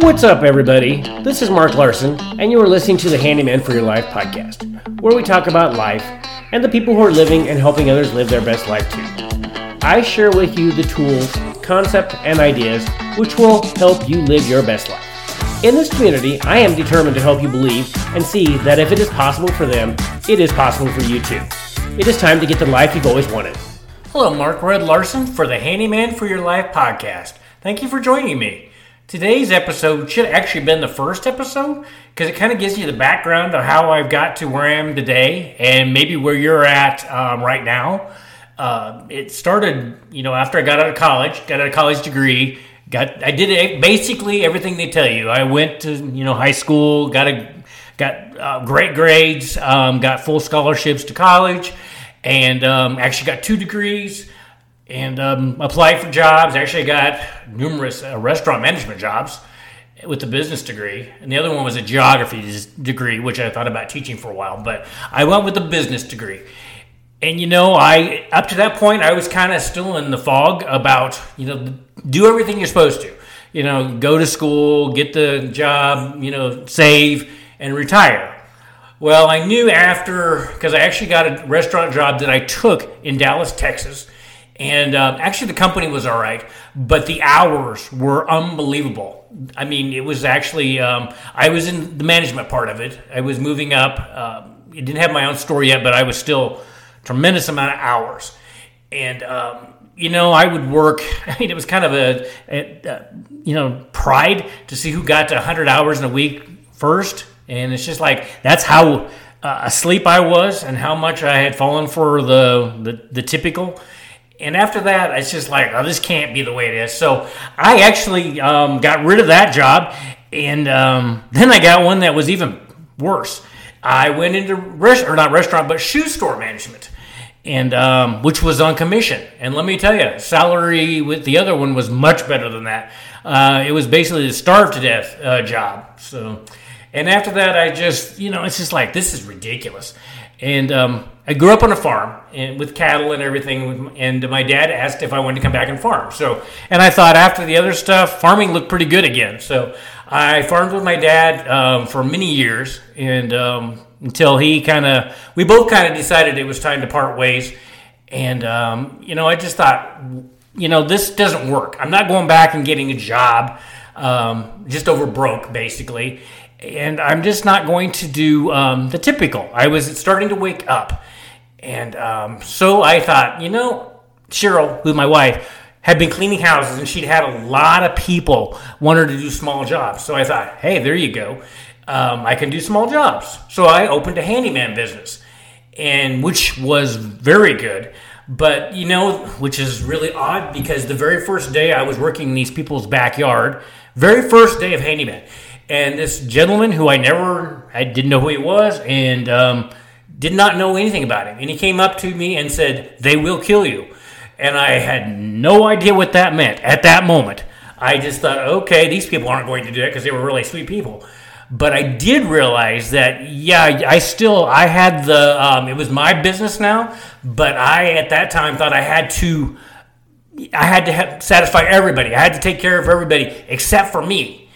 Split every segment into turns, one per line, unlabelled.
What's up, everybody? This is Mark Larson, and you are listening to the Handyman for Your Life podcast, where we talk about life and the people who are living and helping others live their best life too. I share with you the tools, concept, and ideas which will help you live your best life. In this community, I am determined to help you believe and see that if it is possible for them, it is possible for you too. It is time to get the life you've always wanted. Hello, Mark Red Larson for the Handyman for Your Life podcast. Thank you for joining me. Today's episode should have actually been the first episode because it kind of gives you the background of how I've got to where I am today and maybe where you're at um, right now. Uh, it started, you know, after I got out of college, got a college degree, got I did basically everything they tell you. I went to you know high school, got a got uh, great grades, um, got full scholarships to college, and um, actually got two degrees and um, applied for jobs. Actually, got numerous uh, restaurant management jobs with the business degree, and the other one was a geography degree, which I thought about teaching for a while. But I went with the business degree. And you know, I up to that point, I was kind of still in the fog about you know do everything you're supposed to. You know, go to school, get the job, you know, save and retire. Well, I knew after because I actually got a restaurant job that I took in Dallas, Texas and uh, actually, the company was all right, but the hours were unbelievable. I mean, it was actually, um, I was in the management part of it. I was moving up. Uh, it didn't have my own store yet, but I was still tremendous amount of hours. And, um, you know, I would work. I mean, it was kind of a, a, a, you know, pride to see who got to 100 hours in a week first. And it's just like, that's how uh, asleep I was and how much I had fallen for the, the, the typical and after that, it's just like, oh, this can't be the way it is. So I actually um, got rid of that job, and um, then I got one that was even worse. I went into rest or not restaurant, but shoe store management, and um, which was on commission. And let me tell you, salary with the other one was much better than that. Uh, it was basically a starve to death uh, job. So, and after that, I just you know, it's just like this is ridiculous. And um, I grew up on a farm and with cattle and everything. And my dad asked if I wanted to come back and farm. So, and I thought after the other stuff, farming looked pretty good again. So I farmed with my dad um, for many years, and um, until he kind of, we both kind of decided it was time to part ways. And um, you know, I just thought, you know, this doesn't work. I'm not going back and getting a job, um, just over broke, basically and I'm just not going to do um, the typical. I was starting to wake up, and um, so I thought, you know, Cheryl, who's my wife, had been cleaning houses, and she'd had a lot of people want her to do small jobs. So I thought, hey, there you go, um, I can do small jobs. So I opened a handyman business, and which was very good. But you know, which is really odd because the very first day I was working in these people's backyard, very first day of handyman and this gentleman who I never, I didn't know who he was, and um, did not know anything about him. And he came up to me and said, "They will kill you," and I had no idea what that meant at that moment. I just thought, okay, these people aren't going to do it because they were really sweet people. But I did realize that, yeah, I still, I had the, um, it was my business now, but I at that time thought I had to, I had to have, satisfy everybody. I had to take care of everybody except for me.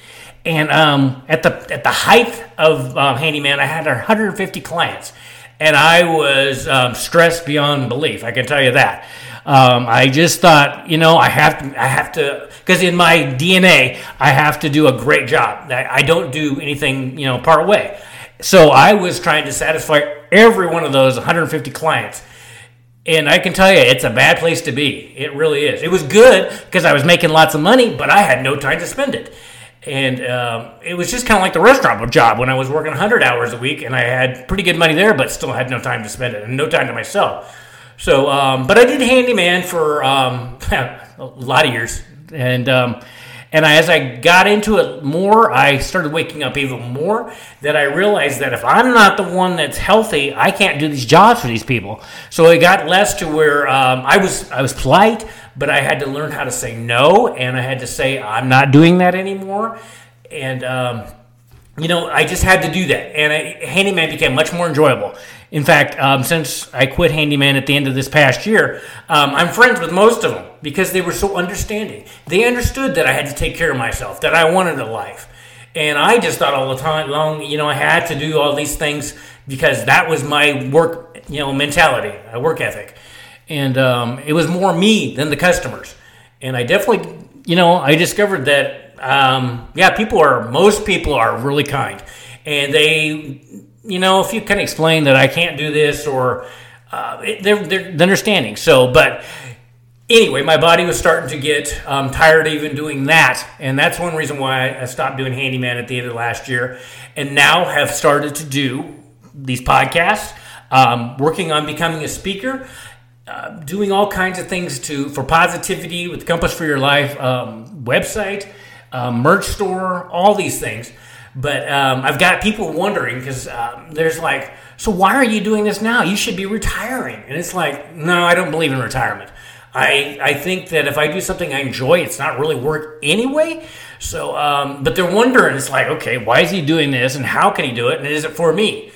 And um, at the at the height of um, handyman, I had 150 clients, and I was um, stressed beyond belief. I can tell you that. Um, I just thought, you know, I have to, I have to, because in my DNA, I have to do a great job. I, I don't do anything, you know, part way. So I was trying to satisfy every one of those 150 clients. And I can tell you, it's a bad place to be. It really is. It was good because I was making lots of money, but I had no time to spend it and um, it was just kind of like the restaurant job when I was working 100 hours a week, and I had pretty good money there, but still had no time to spend it and no time to myself. So, um, but I did handyman for um, a lot of years, and um, and I, as I got into it more, I started waking up even more. That I realized that if I'm not the one that's healthy, I can't do these jobs for these people. So it got less to where um, I was I was polite but I had to learn how to say no, and I had to say I'm not doing that anymore. And um, you know, I just had to do that, and I, handyman became much more enjoyable. In fact, um, since I quit handyman at the end of this past year, um, I'm friends with most of them because they were so understanding. They understood that I had to take care of myself, that I wanted a life, and I just thought all the time long, you know, I had to do all these things because that was my work, you know, mentality, a work ethic, and um, it was more me than the customers. And I definitely, you know, I discovered that um, yeah, people are most people are really kind, and they, you know, if you can explain that I can't do this or uh, they're, they're understanding. So, but anyway, my body was starting to get um, tired of even doing that, and that's one reason why I stopped doing handyman at the end of last year, and now have started to do these podcasts, um, working on becoming a speaker. Uh, doing all kinds of things to for positivity with Compass for Your Life um, website, uh, merch store, all these things. But um, I've got people wondering because um, there's like, so why are you doing this now? You should be retiring. And it's like, no, I don't believe in retirement. I, I think that if I do something I enjoy, it's not really work anyway. So, um, but they're wondering, it's like, okay, why is he doing this and how can he do it? And is it for me?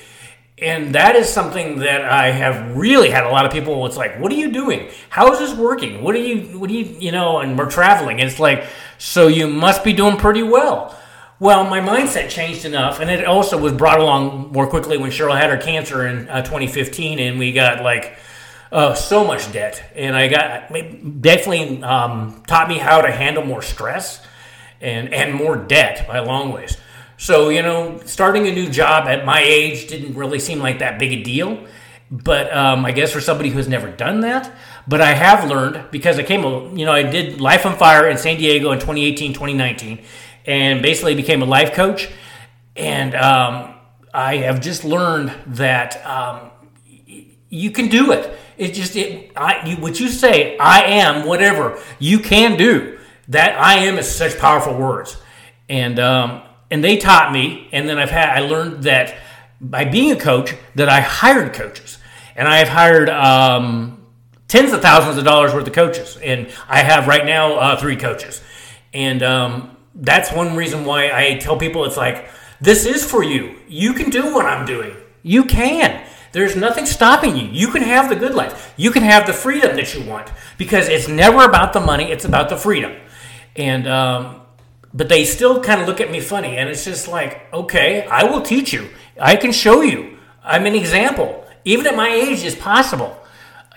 And that is something that I have really had a lot of people. It's like, what are you doing? How is this working? What are you, what do you, you know? And we're traveling. And it's like, so you must be doing pretty well. Well, my mindset changed enough, and it also was brought along more quickly when Cheryl had her cancer in uh, 2015, and we got like uh, so much debt, and I got definitely um, taught me how to handle more stress and and more debt by long ways. So you know, starting a new job at my age didn't really seem like that big a deal, but um, I guess for somebody who's never done that, but I have learned because I came, you know, I did Life on Fire in San Diego in 2018, 2019, and basically became a life coach. And um, I have just learned that um, you can do it. It just, it, I, you, what you say, I am whatever you can do. That I am is such powerful words. And, um, and they taught me, and then I've had, I learned that by being a coach, that I hired coaches. And I have hired, um, tens of thousands of dollars worth of coaches, and I have right now uh, three coaches, and um, that's one reason why I tell people it's like this is for you. You can do what I'm doing. You can. There's nothing stopping you. You can have the good life. You can have the freedom that you want because it's never about the money. It's about the freedom. And um, but they still kind of look at me funny, and it's just like, okay, I will teach you. I can show you. I'm an example. Even at my age, is possible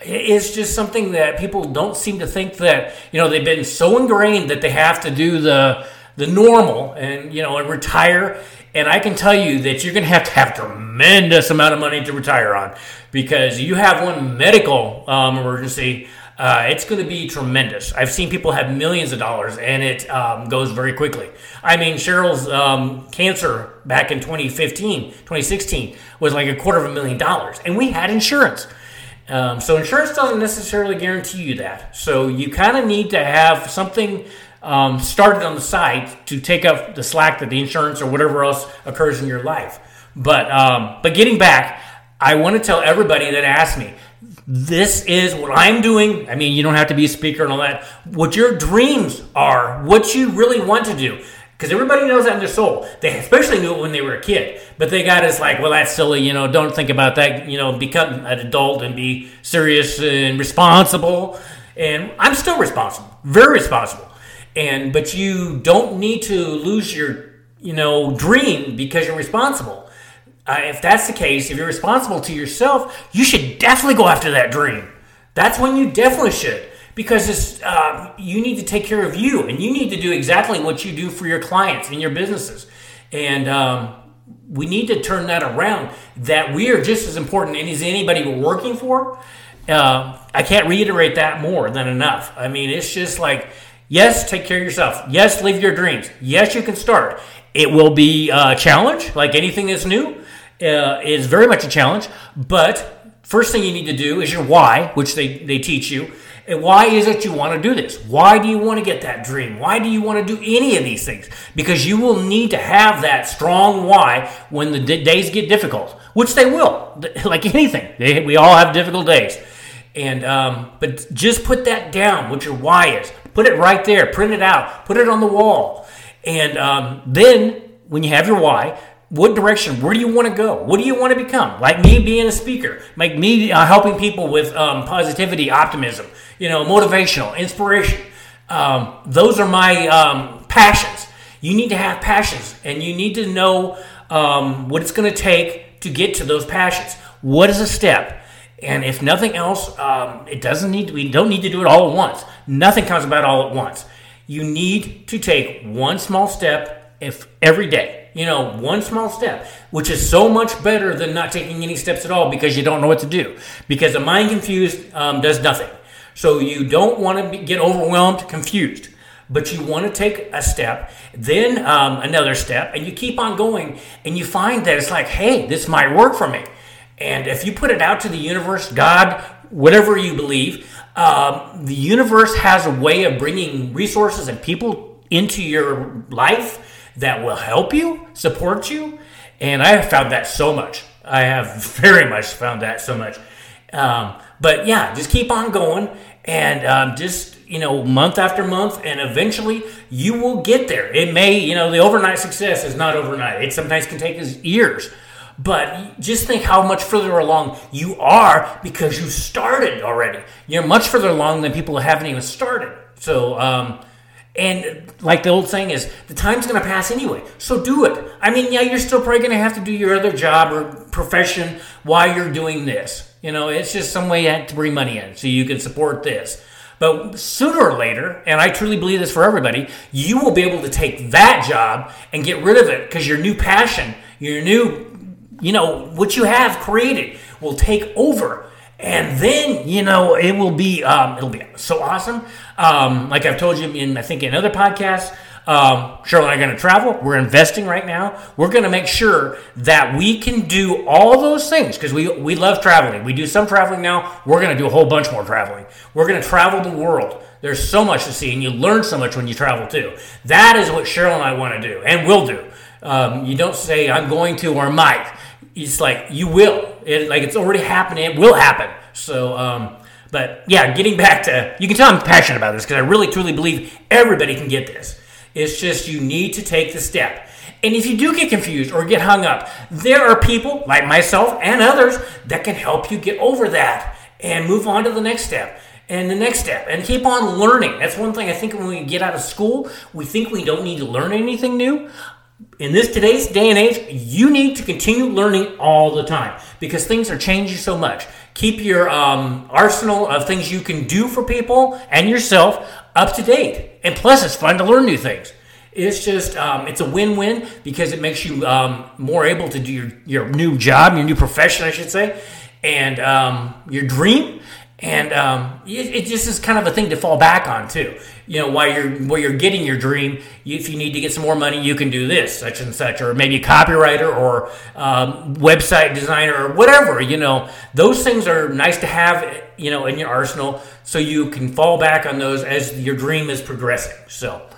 it's just something that people don't seem to think that you know they've been so ingrained that they have to do the the normal and you know and retire and i can tell you that you're going to have to have tremendous amount of money to retire on because you have one medical um, emergency uh, it's going to be tremendous. I've seen people have millions of dollars, and it um, goes very quickly. I mean, Cheryl's um, cancer back in 2015, 2016 was like a quarter of a million dollars, and we had insurance. Um, so insurance doesn't necessarily guarantee you that. So you kind of need to have something um, started on the side to take up the slack that the insurance or whatever else occurs in your life. But um, but getting back, I want to tell everybody that asked me, this is what I'm doing. I mean, you don't have to be a speaker and all that. What your dreams are, what you really want to do. Because everybody knows that in their soul. They especially knew it when they were a kid. But they got us like, well, that's silly. You know, don't think about that. You know, become an adult and be serious and responsible. And I'm still responsible, very responsible. And but you don't need to lose your, you know, dream because you're responsible. Uh, if that's the case, if you're responsible to yourself, you should definitely go after that dream. That's when you definitely should. Because it's uh, you need to take care of you and you need to do exactly what you do for your clients and your businesses. And um, we need to turn that around. That we are just as important as anybody we're working for uh, i can't reiterate that more than enough. I mean it's just like yes take care of yourself. Yes live your dreams. Yes you can start. It will be a challenge like anything that's new uh, is very much a challenge but first thing you need to do is your why which they, they teach you and why is it you want to do this? Why do you want to get that dream? Why do you want to do any of these things? Because you will need to have that strong why when the d- days get difficult, which they will, like anything. They, we all have difficult days. And um, but just put that down. What your why is. Put it right there. Print it out. Put it on the wall. And um, then when you have your why,
what direction? Where do you want to go? What do you want to become? Like me being a speaker, like me uh, helping people with um, positivity, optimism, you know, motivational, inspiration. Um, those are my um, passions. You need to have passions, and you need to know um, what it's going to take to get to those passions. What is a step? And if nothing else, um, it doesn't need. To, we don't need to do it all at once. Nothing comes about all at once. You need to take one small step if every day. You know, one small step, which is so much better than not taking any steps at all because you don't know what to do. Because a mind confused um, does nothing. So you don't want to get overwhelmed, confused, but you want to take a step, then um, another step, and you keep on going, and you find that it's like, hey, this might work for me. And if you put it out to the universe, God, whatever you believe, um, the universe has a way of bringing resources and people into your life that will help you, support you. And I have found that so much. I have very much found that so much. Um, but yeah, just keep on going and um, just, you know, month after month, and eventually you will get there. It may, you know, the overnight success is not overnight, it sometimes can take us years. But just think how much further along you are because you started already. You're much further along than people who haven't even started. So, um, and like the old saying is, the time's going to pass anyway. So do it. I mean, yeah, you're still probably going to have to do your other job or profession while you're doing this. You know, it's just some way to bring money in so you can support this. But sooner or later, and I truly believe this for everybody, you will be able to take that job and get rid of it because your new passion, your new, you know, what you have created will take over and then you know it will be um, it'll be so awesome. Um, like I've told you in I think in other podcasts, um, Cheryl and I are going to travel. We're investing right now. We're going to make sure that we can do all those things because we we love traveling. We do some traveling now. We're going to do a whole bunch more traveling. We're going to travel the world. There's so much to see, and you learn so much when you travel too. That is what Cheryl and I want to do, and will do. Um, you don't say I'm going to or might it's like you will. It, like it's already happening. It will happen. So, um, but yeah, getting back to you can tell I'm passionate about this because I really truly believe everybody can get this. It's just you need to take the step. And if you do get confused or get hung up, there are people like myself and others that can help you get over that and move on to the next step and the next step and keep on learning. That's one thing I think when we get out of school, we think we don't need to learn anything new in this today's day and age, you need to continue learning all the time because things are changing so much. Keep your um, arsenal of things you can do for people and yourself up to date. And plus, it's fun to learn new things. It's just um, it's a win-win because it makes you um, more able to do your, your new job, your new profession, I should say, and um, your dream and um, it, it, just is kind of a thing to fall back on too. You know, while you're while you're getting your dream, if you need to get some more money, you can do this, such and such, or maybe a copywriter or um, website designer or whatever. You know, those things are nice to have. You know, in your arsenal, so you can fall back on those as your dream is progressing. So,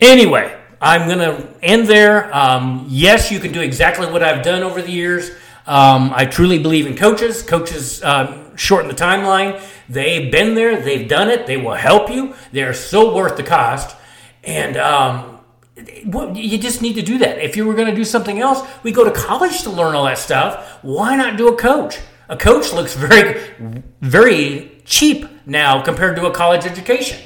anyway, I'm gonna end there. Um, yes, you can do exactly what I've done over the years. Um, I truly believe in coaches. Coaches um, shorten the timeline. They've been there, they've done it, they will help you. They're so worth the cost. And um, you just need to do that. If you were going to do something else, we go to college to learn all that stuff. Why not do a coach? A coach looks very, very cheap now compared to a college education.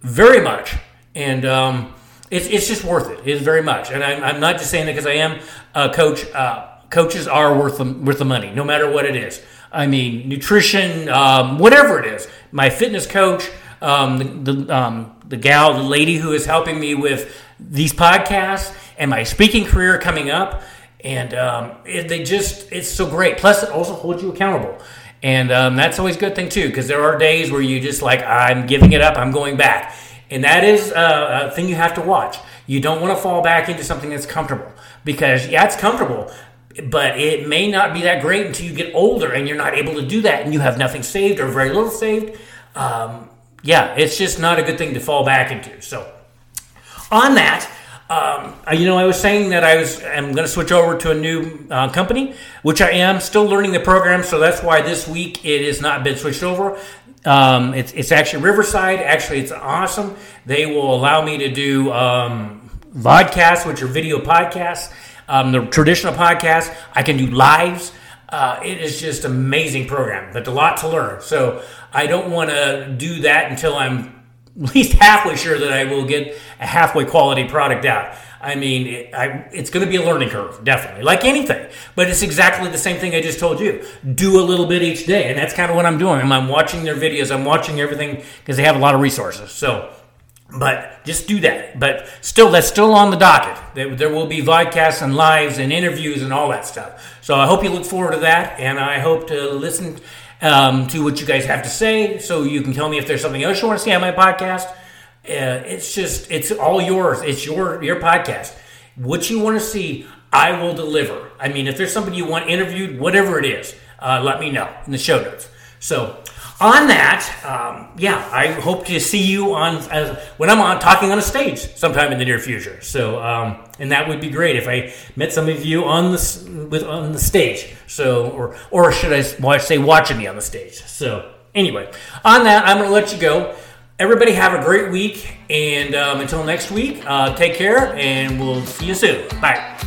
Very much. And um, it's, it's just worth it. It's very much. And I'm, I'm not just saying that because I am a coach. Uh, coaches are worth the, worth the money, no matter what it is. I mean, nutrition, um, whatever it is. My fitness coach, um, the the, um, the gal, the lady who is helping me with these podcasts and my speaking career coming up, and um, it, they just it's so great. Plus, it also holds you accountable. And um, that's always a good thing too, because there are days where you just like, I'm giving it up, I'm going back. And that is a, a thing you have to watch. You don't want to fall back into something that's comfortable because, yeah, it's comfortable, but it may not be that great until you get older and you're not able to do that and you have nothing saved or very little saved. Um, yeah, it's just not a good thing to fall back into. So, on that, um, you know, I was saying that I was I'm going to switch over to a new uh, company, which I am still learning the program. So that's why this week it has not been switched over. Um, it's, it's actually Riverside. Actually, it's awesome. They will allow me to do um, vodcasts, which are video podcasts Um, the traditional podcast, I can do lives. Uh, it is just amazing program, but a lot to learn. So I don't want to do that until I'm at least halfway sure that I will get a halfway quality product out. I mean, it, I, it's going to be a learning curve, definitely, like anything. But it's exactly the same thing I just told you. Do a little bit each day, and that's kind of what I'm doing. I'm watching their videos. I'm watching everything because they have a lot of resources. So, but just do that. But still, that's still on the docket. There, will be vodcasts and lives and interviews and all that stuff. So I hope you look forward to that, and I hope to listen um, to what you guys have to say, so you can tell me if there's something else you want to see on my podcast uh, it's just it's all yours. It's your your podcast. What you want to see, I will deliver. I mean, if there's somebody you want interviewed, whatever it is, uh, let me know in the show notes. So, on that, um, yeah, I hope to see you on uh, when I'm on talking on a stage sometime in the near future. So, um, and that would be great if I met some of you on the with on the stage. So, or or should I say watching me on the stage? So, anyway, on that, I'm going to let you go everybody have a great week. And um, until next week, uh, take care and we'll see you soon. Bye.